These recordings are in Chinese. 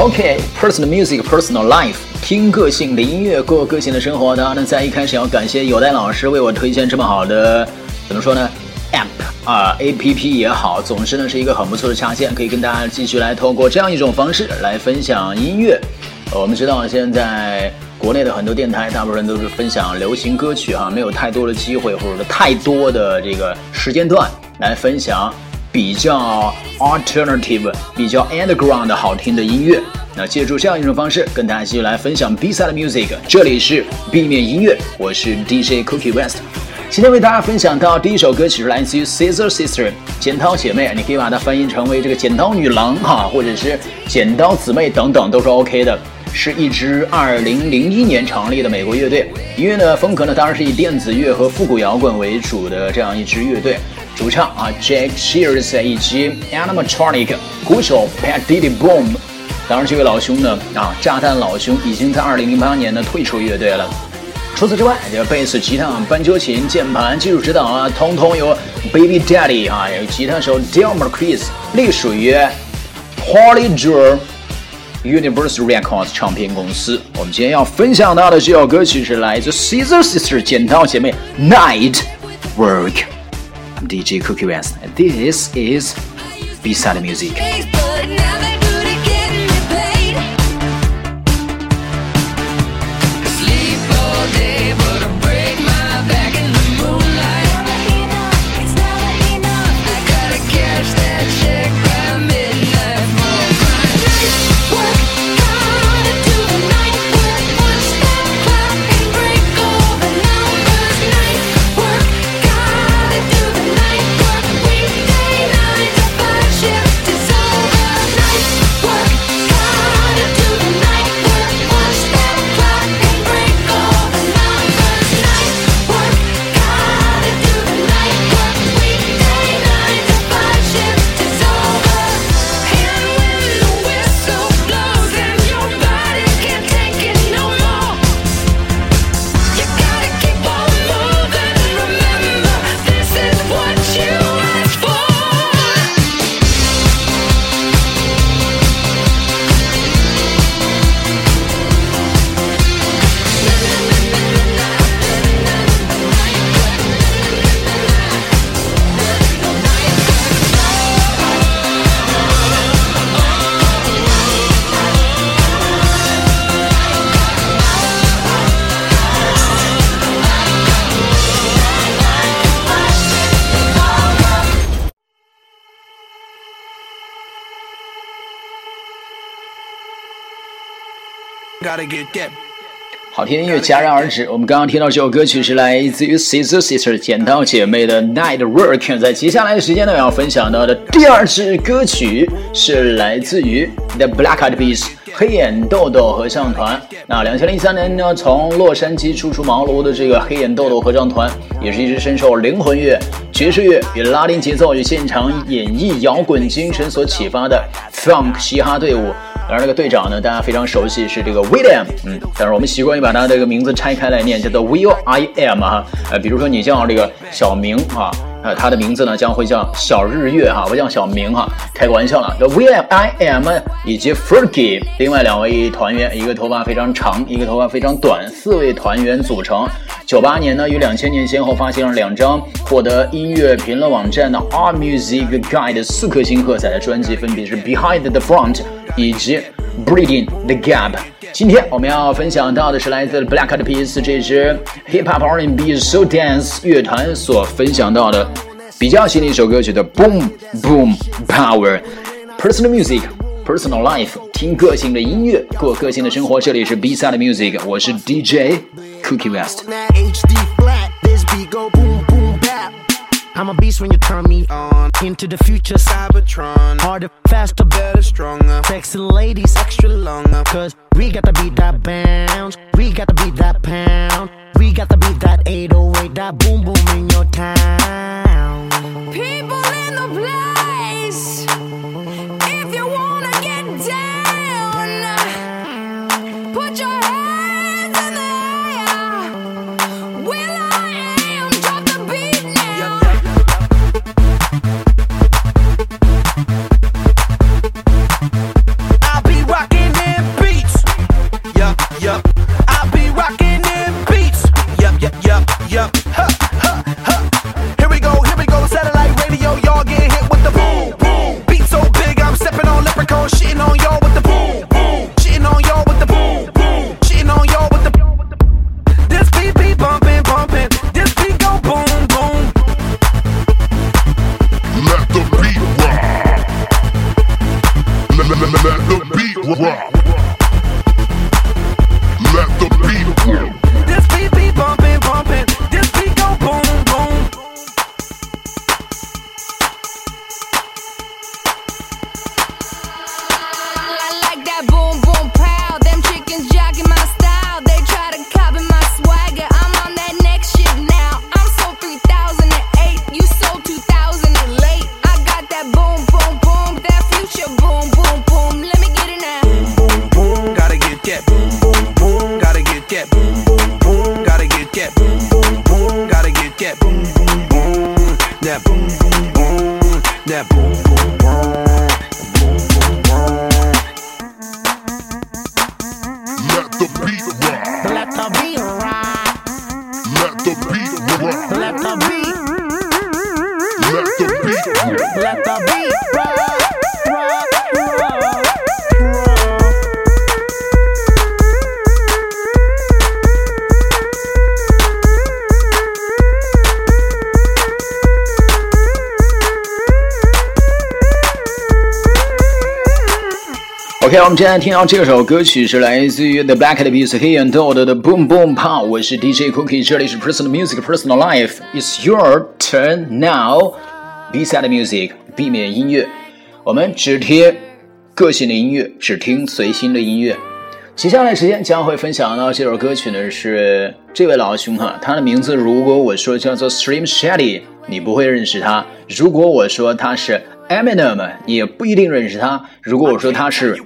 OK，personal music，personal life，听个性的音乐，过个性的生活。当然呢，在一开始要感谢有代老师为我推荐这么好的，怎么说呢？App 啊，APP 也好，总之呢是一个很不错的插件，可以跟大家继续来透过这样一种方式来分享音乐。我们知道现在国内的很多电台，大部分人都是分享流行歌曲哈，没有太多的机会或者说太多的这个时间段来分享。比较 alternative、比较 underground 的好听的音乐，那借助这样一种方式，跟大家继续来分享 B-side music。这里是 B 面音乐，我是 DJ Cookie West。今天为大家分享到第一首歌曲是来自于 Scissor Sister 剪刀姐妹，你可以把它翻译成为这个剪刀女郎哈，或者是剪刀姊妹等等都是 OK 的。是一支2001年成立的美国乐队，音乐的风格呢当然是以电子乐和复古摇滚为主的这样一支乐队。主唱啊，Jack Shears 以及 Animatronic 鼓手 Pat Diddy Boom，当然这位老兄呢啊，炸弹老兄已经在2008年呢退出乐队了。除此之外，这贝斯、吉他、斑鸠琴、键盘、技术指导啊，通通由 Baby Daddy 啊，有吉他手 Delmar Chris，隶属于 Holly Jewel Universal Records 唱片公司。我们今天要分享到的这首歌曲是来自 Scissor Sister 剪刀姐妹 Night Work。I'm DJ Cookie West，This is Beside Music. 好听的音乐戛然而止。我们刚刚听到这首歌曲是来自于 Sister Sister 剪刀姐妹的 Night Work。在接下来的时间呢，要分享到的第二支歌曲是来自于 The Black Eyed Peas 黑眼豆豆合唱团。那两千零三年呢，从洛杉矶初出茅庐的这个黑眼豆豆合唱团，也是一支深受灵魂乐、爵士乐与拉丁节奏与现场演绎摇滚精神所启发的 Funk 嘻哈队伍。而那个队长呢，大家非常熟悉，是这个 William，嗯，但是我们习惯于把他这个名字拆开来念，叫做 Will I Am 哈，呃，比如说你叫这个小明啊。呃，他的名字呢将会叫小日月哈，不叫小明哈，开个玩笑了。The William I Am 以及 Fergie，另外两位团员，一个头发非常长，一个头发非常短，四位团员组成。九八年呢与两千年先后发行了两张获得音乐评论网站的 a r Music Guide 四颗星喝彩的专辑，分别是 Behind the Front 以及 Bridging the Gap。今天我们要分享到的是来自 Black Eyed Peas 这支 Hip Hop R&B Soul Dance 乐团所分享到的比较新的一首歌曲的 Boom Boom Power Personal Music Personal Life，听个性的音乐，过个性的生活。这里是 B Side Music，我是 DJ Cookie West。I'm a beast when you turn me on. Into the future, Cybertron. Harder, faster, better, stronger. Sexy ladies, extra longer. Cause we got to beat that bounce. We got to beat that pound. We got to beat that 808, that boom boom in your town. People in the place. down, boom. Gotta get that boom, boom, boom. That boom, boom, boom. That boom, boom, boom. boom, boom. Let the beat rock. Let the beat rock. Let the beat rock. Let the beat. Let the beat. Let the beat. OK，我们今天听到这首歌曲是来自于 The Black Eyed Peas 黑眼豆的 Boom Boom Pow，我是 DJ Cookie，这里是 Personal Music Personal Life，It's your turn now。Beside music，避免音乐，我们只听个性的音乐，只听随心的音乐。接下来时间将会分享到这首歌曲呢，是这位老兄哈，他的名字如果我说叫做 Stream Shady，你不会认识他；如果我说他是 Eminem，也不一定认识他；如果我说他是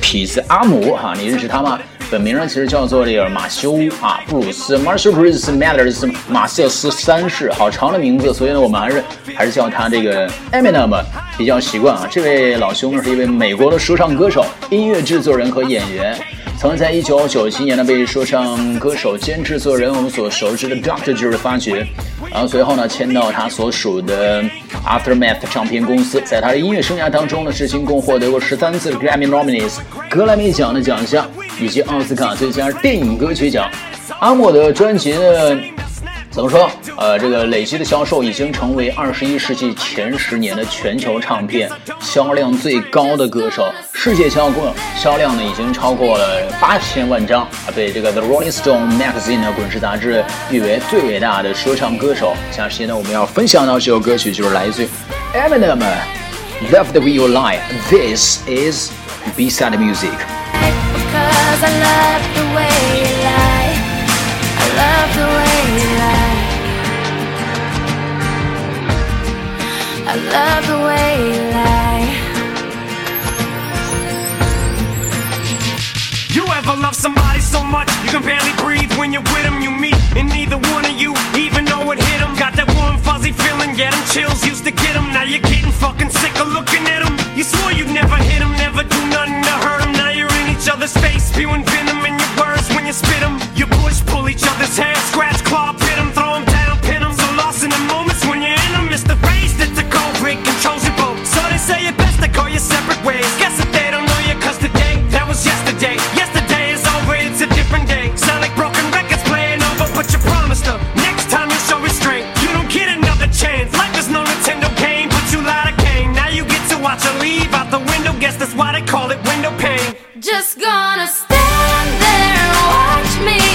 痞子阿姆哈，你认识他吗？本名呢其实叫做这个马修啊，布鲁斯 Marshall Bruce Mathers 马瑟斯三世，好长的名字，所以呢我们还是还是叫他这个 Eminem 比较习惯啊。这位老兄呢是一位美国的说唱歌手、音乐制作人和演员。曾在一九九七年呢被说唱歌手兼制作人我们所熟知的 Dr. j e r 发掘，然后随后呢签到他所属的 Aftermath 唱片公司，在他的音乐生涯当中呢，至今共获得过十三次的 Grammy nominees 格莱美奖的奖项，以及奥斯卡最佳电影歌曲奖。阿莫的专辑呢？怎么说？呃，这个累积的销售已经成为二十一世纪前十年的全球唱片销量最高的歌手，世界销过销量呢已经超过了八千万张啊，被这个 The Rolling Stone Magazine 的滚石杂志誉为最伟大的说唱歌手。下期呢，我们要分享到这首歌曲就是来自于 Eminem Love the Way You Lie。This is B-side music。Cause I love the way you lie. I love the way I love the way you lie. You ever love somebody so much you can barely breathe when you're with them? You meet, and neither one of you even know it hit them. Got that warm, fuzzy feeling, get 'em chills, used to get 'em. Now you're getting fucking sick of looking at 'em. You swore you'd never hit 'em, never do nothing to hurt 'em. Now you're in each other's face, spewing venom in your words when you spit 'em. You push, pull each other's hair, scratch, claw, pit 'em, throw 'em go your separate ways. Guess that they don't know you, cause today, that was yesterday. Yesterday is over, it's a different day. Sound like broken records playing over, but you promised her. Next time you show restraint, you don't get another chance. Life is no Nintendo game, but you lied Kane. Now you get to watch her leave out the window. Guess that's why they call it window pane. Just gonna stand there and watch me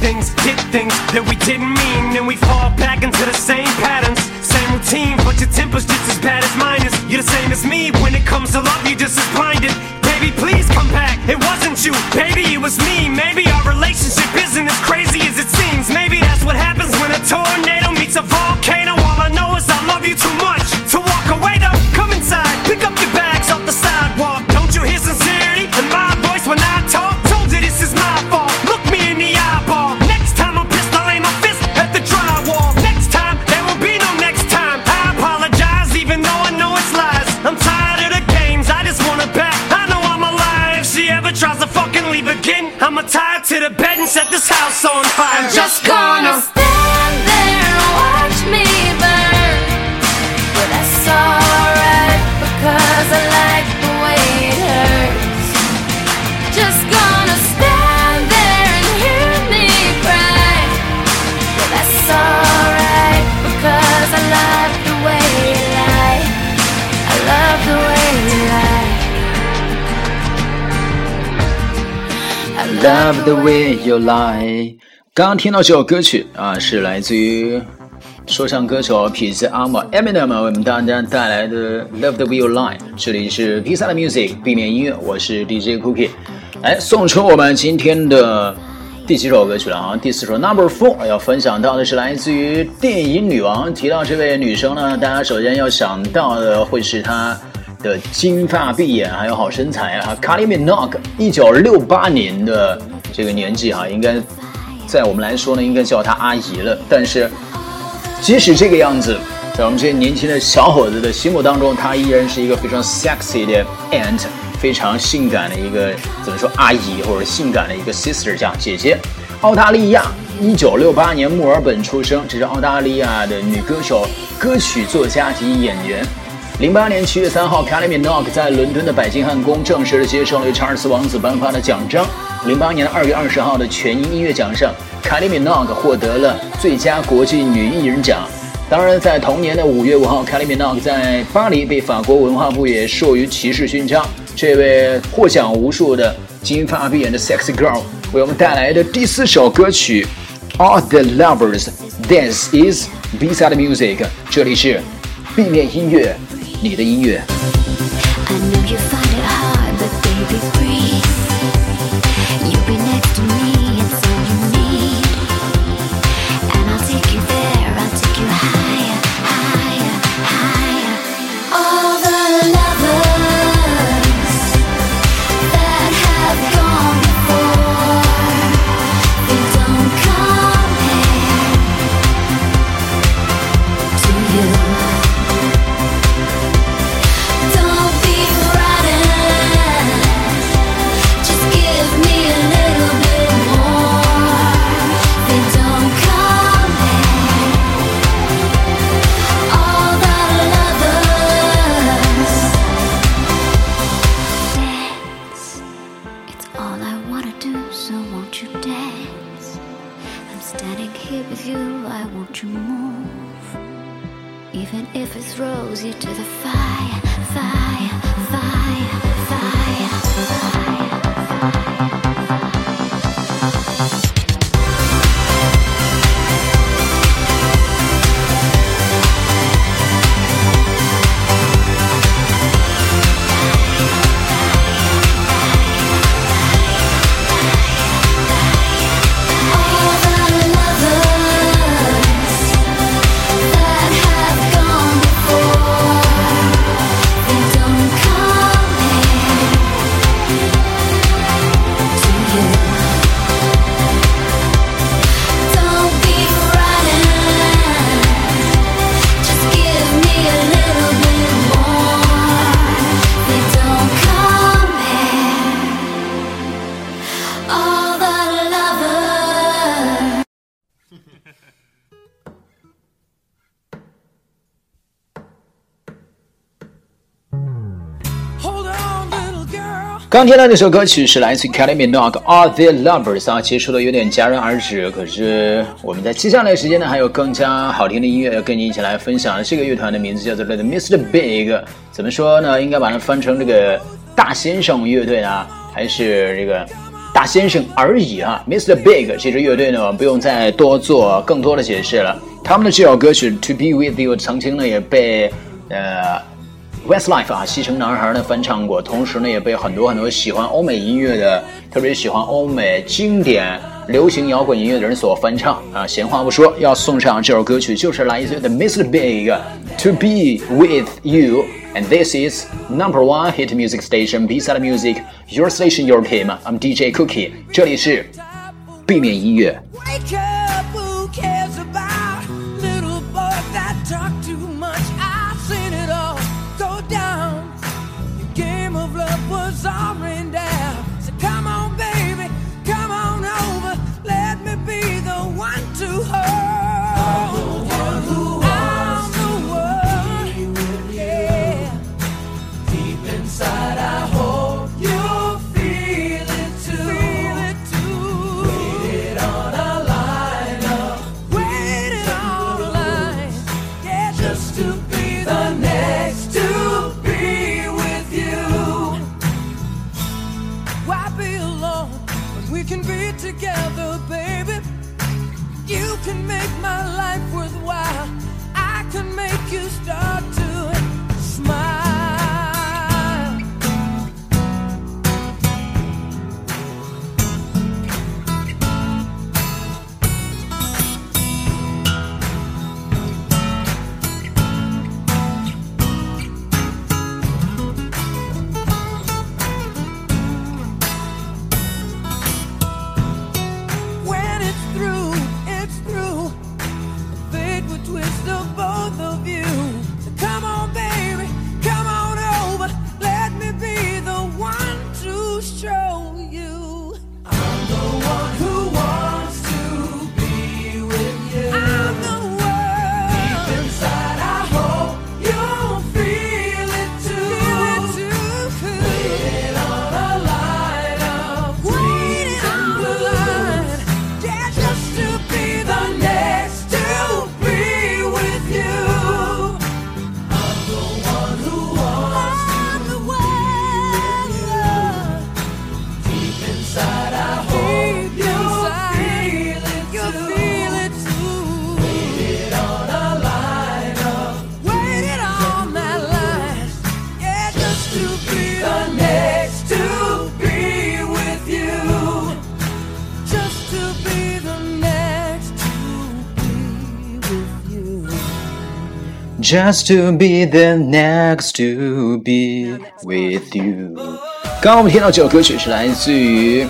things, did things that we didn't mean, and we fall back into the same patterns, same routine. But your temper's just as bad as mine is. You're the same as me when it comes to love. You're just as blinded. Baby, please come back. It wasn't you, baby, it was me. Maybe our relationship isn't as crazy as it seems. Maybe that's what happens when a tornado meets a volcano. All I know is I love you too much to the way you lie。刚刚听到这首歌曲啊，是来自于说唱歌手痞子阿莫 Eminem 为我们大家带来的 Love the way you lie。这里是 B 三的 Music，避免音乐，我是 DJ Cookie。来送出我们今天的第几首歌曲了啊？第四首 Number Four 要分享到的是来自于电影女王。提到这位女生呢，大家首先要想到的会是她的金发碧眼，还有好身材啊。卡里米诺克，一九六八年的这个年纪啊，应该在我们来说呢，应该叫她阿姨了。但是即使这个样子，在我们这些年轻的小伙子的心目当中，她依然是一个非常 sexy 的 aunt。非常性感的一个怎么说阿姨或者性感的一个 sister 叫姐姐，澳大利亚，一九六八年墨尔本出生，这是澳大利亚的女歌手、歌曲作家及演员。零八年七月三号，Kylie Minogue 在伦敦的白金汉宫正式的接受了查尔斯王子颁发的奖章。零八年二月二十号的全英音乐奖上，Kylie Minogue 获得了最佳国际女艺人奖。当然，在同年的五月五号，Kylie Minogue 在巴黎被法国文化部也授予骑士勋章。这位获奖无数的金发碧眼的 sexy girl 为我们带来的第四首歌曲《All the Lovers》，This is B-side music，这里是 B 面音乐，你的音乐。I know you to the fire, fire. 刚听到这首歌曲是来自 Kelly Minogue All the Lovers 啊，结束的有点戛然而止。可是我们在接下来的时间呢，还有更加好听的音乐要跟你一起来分享。这个乐团的名字叫做 The Mr. Big，怎么说呢？应该把它翻成这个大先生乐队呢，还是这个大先生而已啊？Mr. Big 这支乐队呢，不用再多做更多的解释了。他们的这首歌曲 To Be With You 曾经呢也被呃。Westlife 啊，西城男孩呢翻唱过，同时呢也被很多很多喜欢欧美音乐的，特别喜欢欧美经典流行摇滚音乐的人所翻唱啊。闲话不说，要送上这首歌曲，就是来自于 The Mr. Big To Be With You，and this is number one hit music station beside music，your station your team，I'm DJ Cookie，这里是避免音乐。can be Just to be the next to be with you。刚刚我们听到这首歌曲是来自于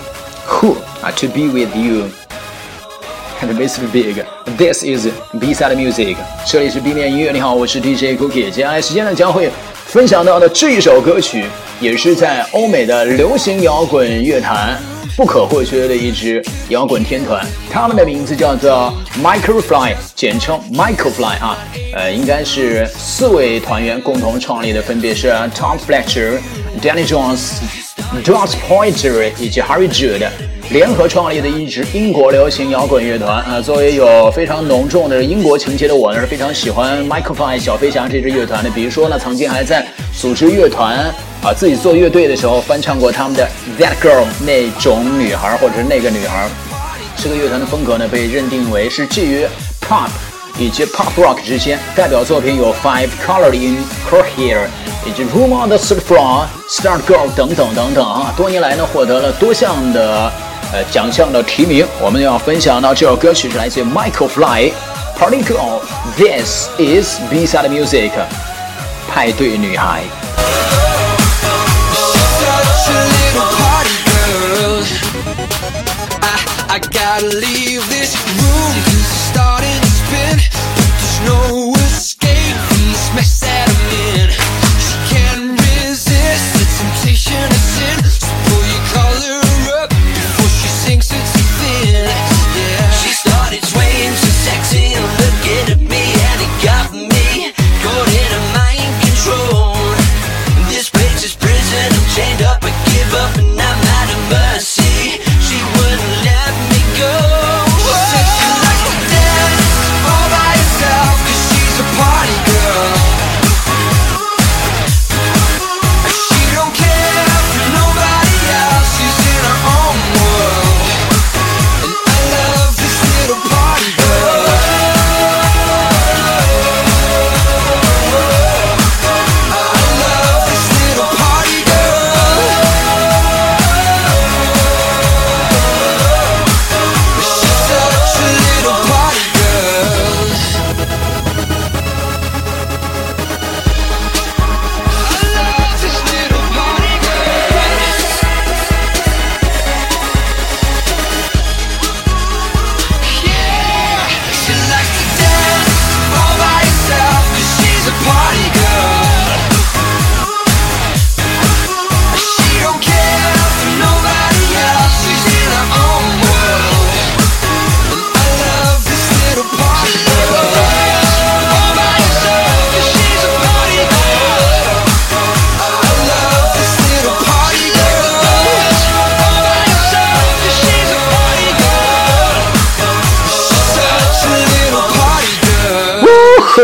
Who 啊，To be with you。And Mr. Big, this is B-side music。这里是 B 面音乐。你好，我是 DJ Cookie。接下来时间呢，将会分享到的这一首歌曲，也是在欧美的流行摇滚乐坛 不可或缺的一支摇滚天团。他们的名字叫做 Microfly，简称 Microfly 啊。呃，应该是四位团员共同创立的，分别是 Tom Fletcher、Danny Jones、Josh Pointer 以及 Harry Jude。联合创立的一支英国流行摇滚乐团啊，作为有非常浓重的英国情节的我呢，是非常喜欢 Microfly 小飞侠这支乐团的。比如说呢，曾经还在组织乐团啊，自己做乐队的时候翻唱过他们的 That Girl 那种女孩，或者是那个女孩。这个乐团的风格呢，被认定为是介于 Pop 以及 Pop Rock 之间。代表作品有 Five Colored in Her Hair 以及 Room on the Third Floor、Start Girl 等等等等啊。多年来呢，获得了多项的。呃，奖项的提名，我们要分享到这首歌曲是来自 Michael Fly Party Girl。This is B-side music，派对女孩。Gotta leave this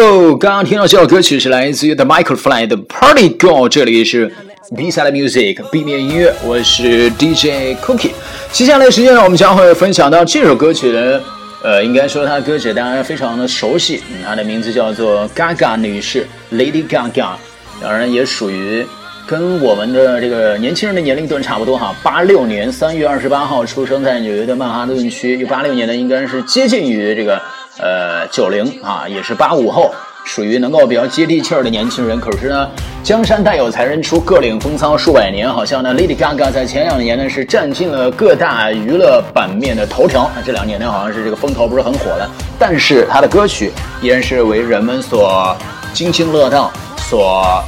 呜吼！刚刚听到这首歌曲是来自于 The Microfly 的 Party Girl，这里是 B-side music B 面音乐，我是 DJ Cookie。接下来时间呢，我们将会分享到这首歌曲的，呃，应该说它的歌曲大家非常的熟悉，它的名字叫做 Gaga 女士，Lady Gaga，当然也属于。跟我们的这个年轻人的年龄段差不多哈，八六年三月二十八号出生在纽约的曼哈顿区，八六年的应该是接近于这个呃九零啊，也是八五后，属于能够比较接地气儿的年轻人。可是呢，江山代有才人出，各领风骚数百年，好像呢，Lady Gaga 在前两年呢是占尽了各大娱乐版面的头条，这两年呢好像是这个风头不是很火了，但是她的歌曲依然是为人们所津津乐道，所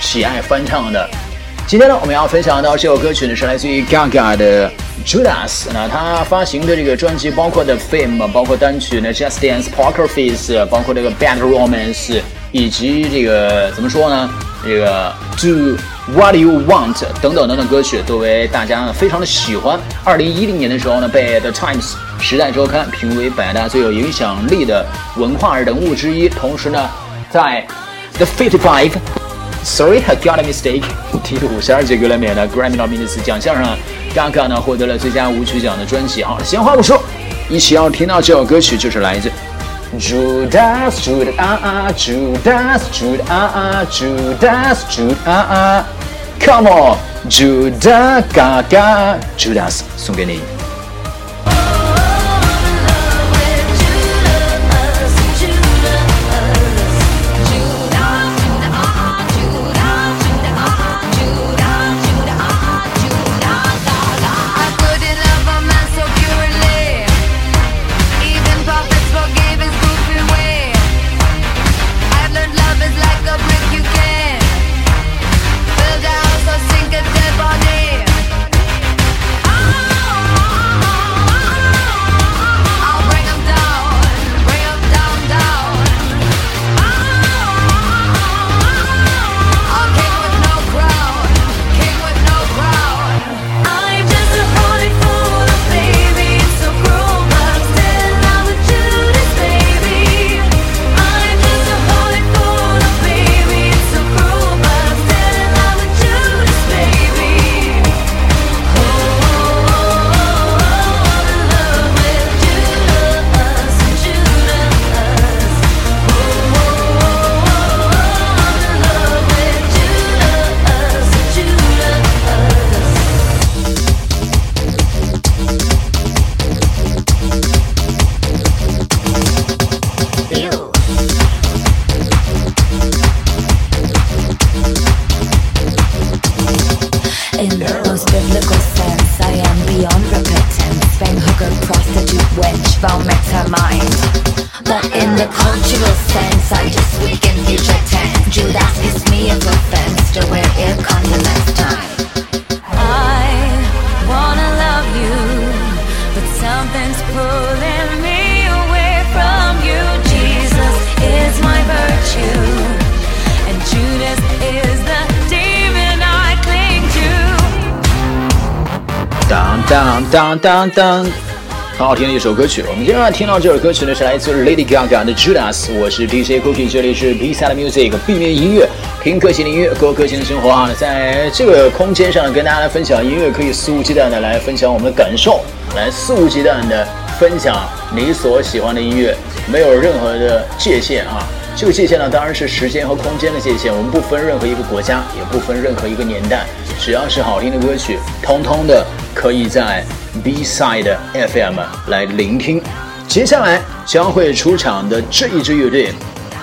喜爱翻唱的。今天呢，我们要分享到这首歌曲呢，是来自于 Gaga 的 Judas。那他发行的这个专辑包括的 Fame，包括单曲呢 Just Dance、Poker Face，包括这个 Bad Romance，以及这个怎么说呢？这个 Do What You Want 等等等等歌曲，都为大家非常的喜欢。二零一零年的时候呢，被 The Times 时代周刊评为百大最有影响力的文化人物之一。同时呢，在 The Fifty Five。Sorry, I got a mistake。第五十二届格莱美的 Grammy Nominations 奖项上，Gaga 呢获得了最佳舞曲奖的专辑。好了，闲话不说，一起要听到这首歌曲就是来自 Judas Judas 啊啊 Judas Judas 啊啊 Judas Judas 啊啊，Come on Judas Gaga Judas 送给你。当当当，很好听的一首歌曲。我们今天要听到这首歌曲呢，是来自 Lady Gaga 的 Judas。我是 DJ Cookie，这里是 B Side Music，避免音乐，听个性的音乐，过个性的生活啊。在这个空间上，跟大家来分享音乐，可以肆无忌惮的来分享我们的感受，来肆无忌惮的分享你所喜欢的音乐，没有任何的界限啊。这个界限呢，当然是时间和空间的界限。我们不分任何一个国家，也不分任何一个年代，只要是好听的歌曲，通通的可以在 B Side FM 来聆听。接下来将会出场的这一支乐队，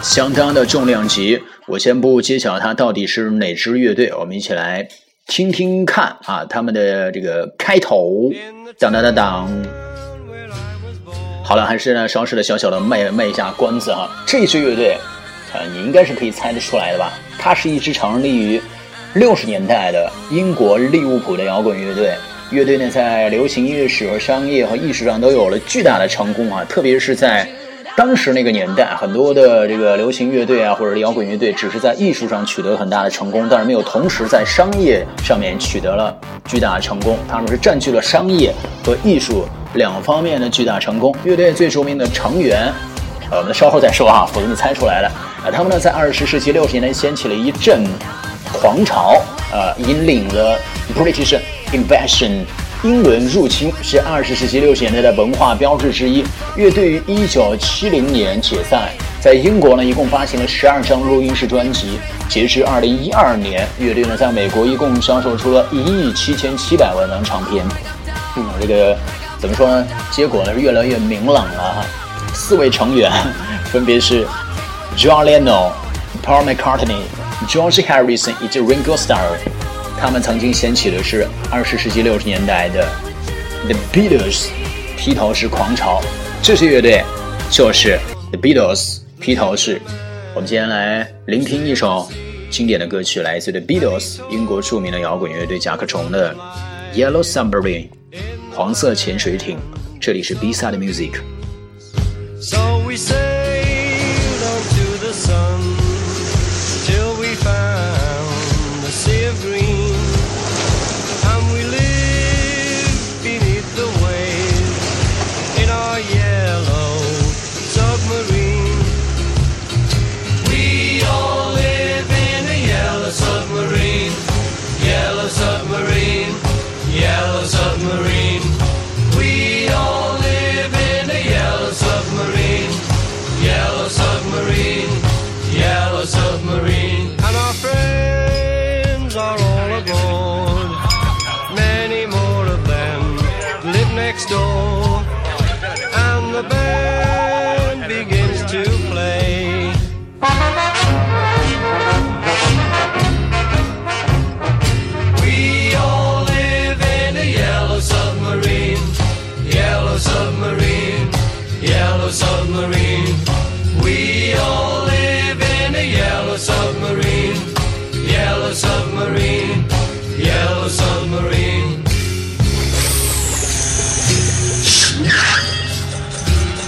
相当的重量级。我先不揭晓它到底是哪支乐队，我们一起来听听看啊，他们的这个开头，当当当当。好了，还是呢稍事的小小的卖卖一下关子哈。这支乐队，呃，你应该是可以猜得出来的吧？它是一支成立于六十年代的英国利物浦的摇滚乐队。乐队呢，在流行音乐史和商业和艺术上都有了巨大的成功啊！特别是在当时那个年代，很多的这个流行乐队啊，或者摇滚乐队，只是在艺术上取得很大的成功，但是没有同时在商业上面取得了巨大的成功。他们是占据了商业和艺术两方面的巨大成功。乐队最著名的成员，呃，我们稍后再说哈，否则你猜出来了。啊，他们呢，在二十世纪六十年代掀起了一阵狂潮，呃，引领了 British Invasion。英伦入侵是二十世纪六十年代的文化标志之一。乐队于一九七零年解散，在英国呢一共发行了十二张录音室专辑。截至二零一二年，乐队呢在美国一共销售出了一亿七千七百万张唱片。嗯，这个怎么说呢？结果呢越来越明朗了哈。四位成员分别是 John Lennon、Paul McCartney、George Harrison 以及 Ringo Starr。他们曾经掀起的是二十世纪六十年代的 The Beatles 披头士狂潮。这支乐队就是 The Beatles 披头士。我们今天来聆听一首经典的歌曲，来自 The Beatles 英国著名的摇滚乐队甲壳虫的 Yellow Submarine 黄色潜水艇。这里是 B-side Music。So we sailed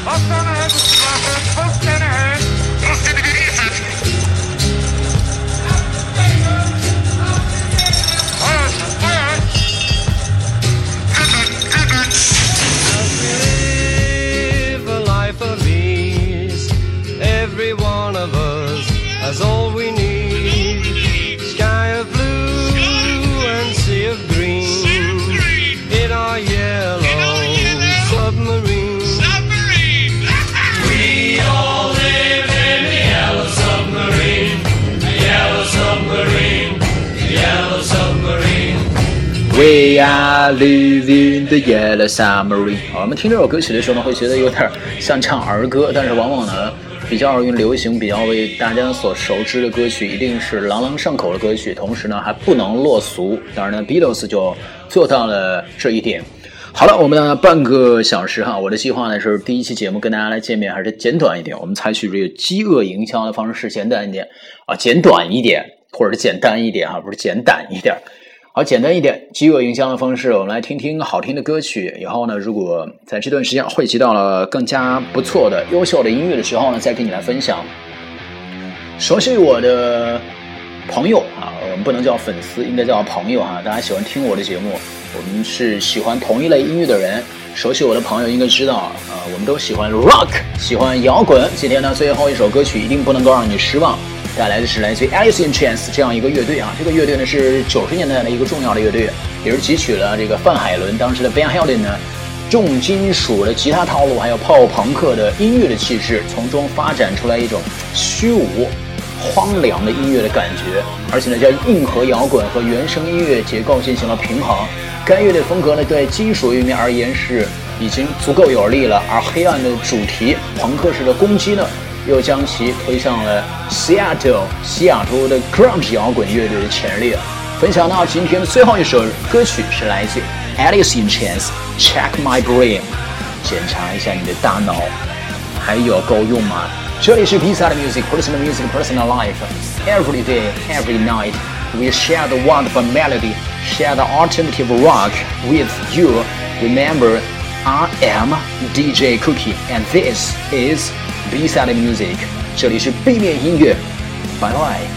Hasta We are living the yellow submarine。我们听这首歌曲的时候呢，会觉得有点像唱儿歌，但是往往呢，比较容易流行、比较为大家所熟知的歌曲，一定是朗朗上口的歌曲，同时呢，还不能落俗。当然呢，Beatles 就做到了这一点。好了，我们的半个小时哈，我的计划呢是第一期节目跟大家来见面还是简短一点，我们采取这个饥饿营销的方式，简短一点啊，简短一点，或者简单一点哈，不是简短一点。好，简单一点，饥饿营销的方式，我们来听听好听的歌曲。以后呢，如果在这段时间汇集到了更加不错的、优秀的音乐的时候呢，再跟你来分享。熟悉我的朋友啊，我们不能叫粉丝，应该叫朋友哈。大家喜欢听我的节目，我们是喜欢同一类音乐的人。熟悉我的朋友应该知道啊，我们都喜欢 rock，喜欢摇滚。今天呢，最后一首歌曲一定不能够让你失望。带来的是来自于 Alice in Chains 这样一个乐队啊，这个乐队呢是九十年代的一个重要的乐队，也是汲取了这个范海伦当时的 Van Halen 呢重金属的吉他套路，还有炮朋克的音乐的气质，从中发展出来一种虚无、荒凉的音乐的感觉，而且呢将硬核摇滚和原声音乐结构进行了平衡。该乐队风格呢对金属乐迷而言是已经足够有力了，而黑暗的主题、朋克式的攻击呢？又将其推向了 Seattle 西雅图的 grunge 摇滚乐队的前列。分享到今天的最后一首歌曲是来自 Alice in Chains Check My Brain，检查一下你的大脑还有够用吗？这里是 Pizza 的 Music Personal Music Personal Life Every day Every night we share the wonderful melody share the alternative rock with you remember I am DJ Cookie and this is B-side music，这里是 B 面音乐，拜拜。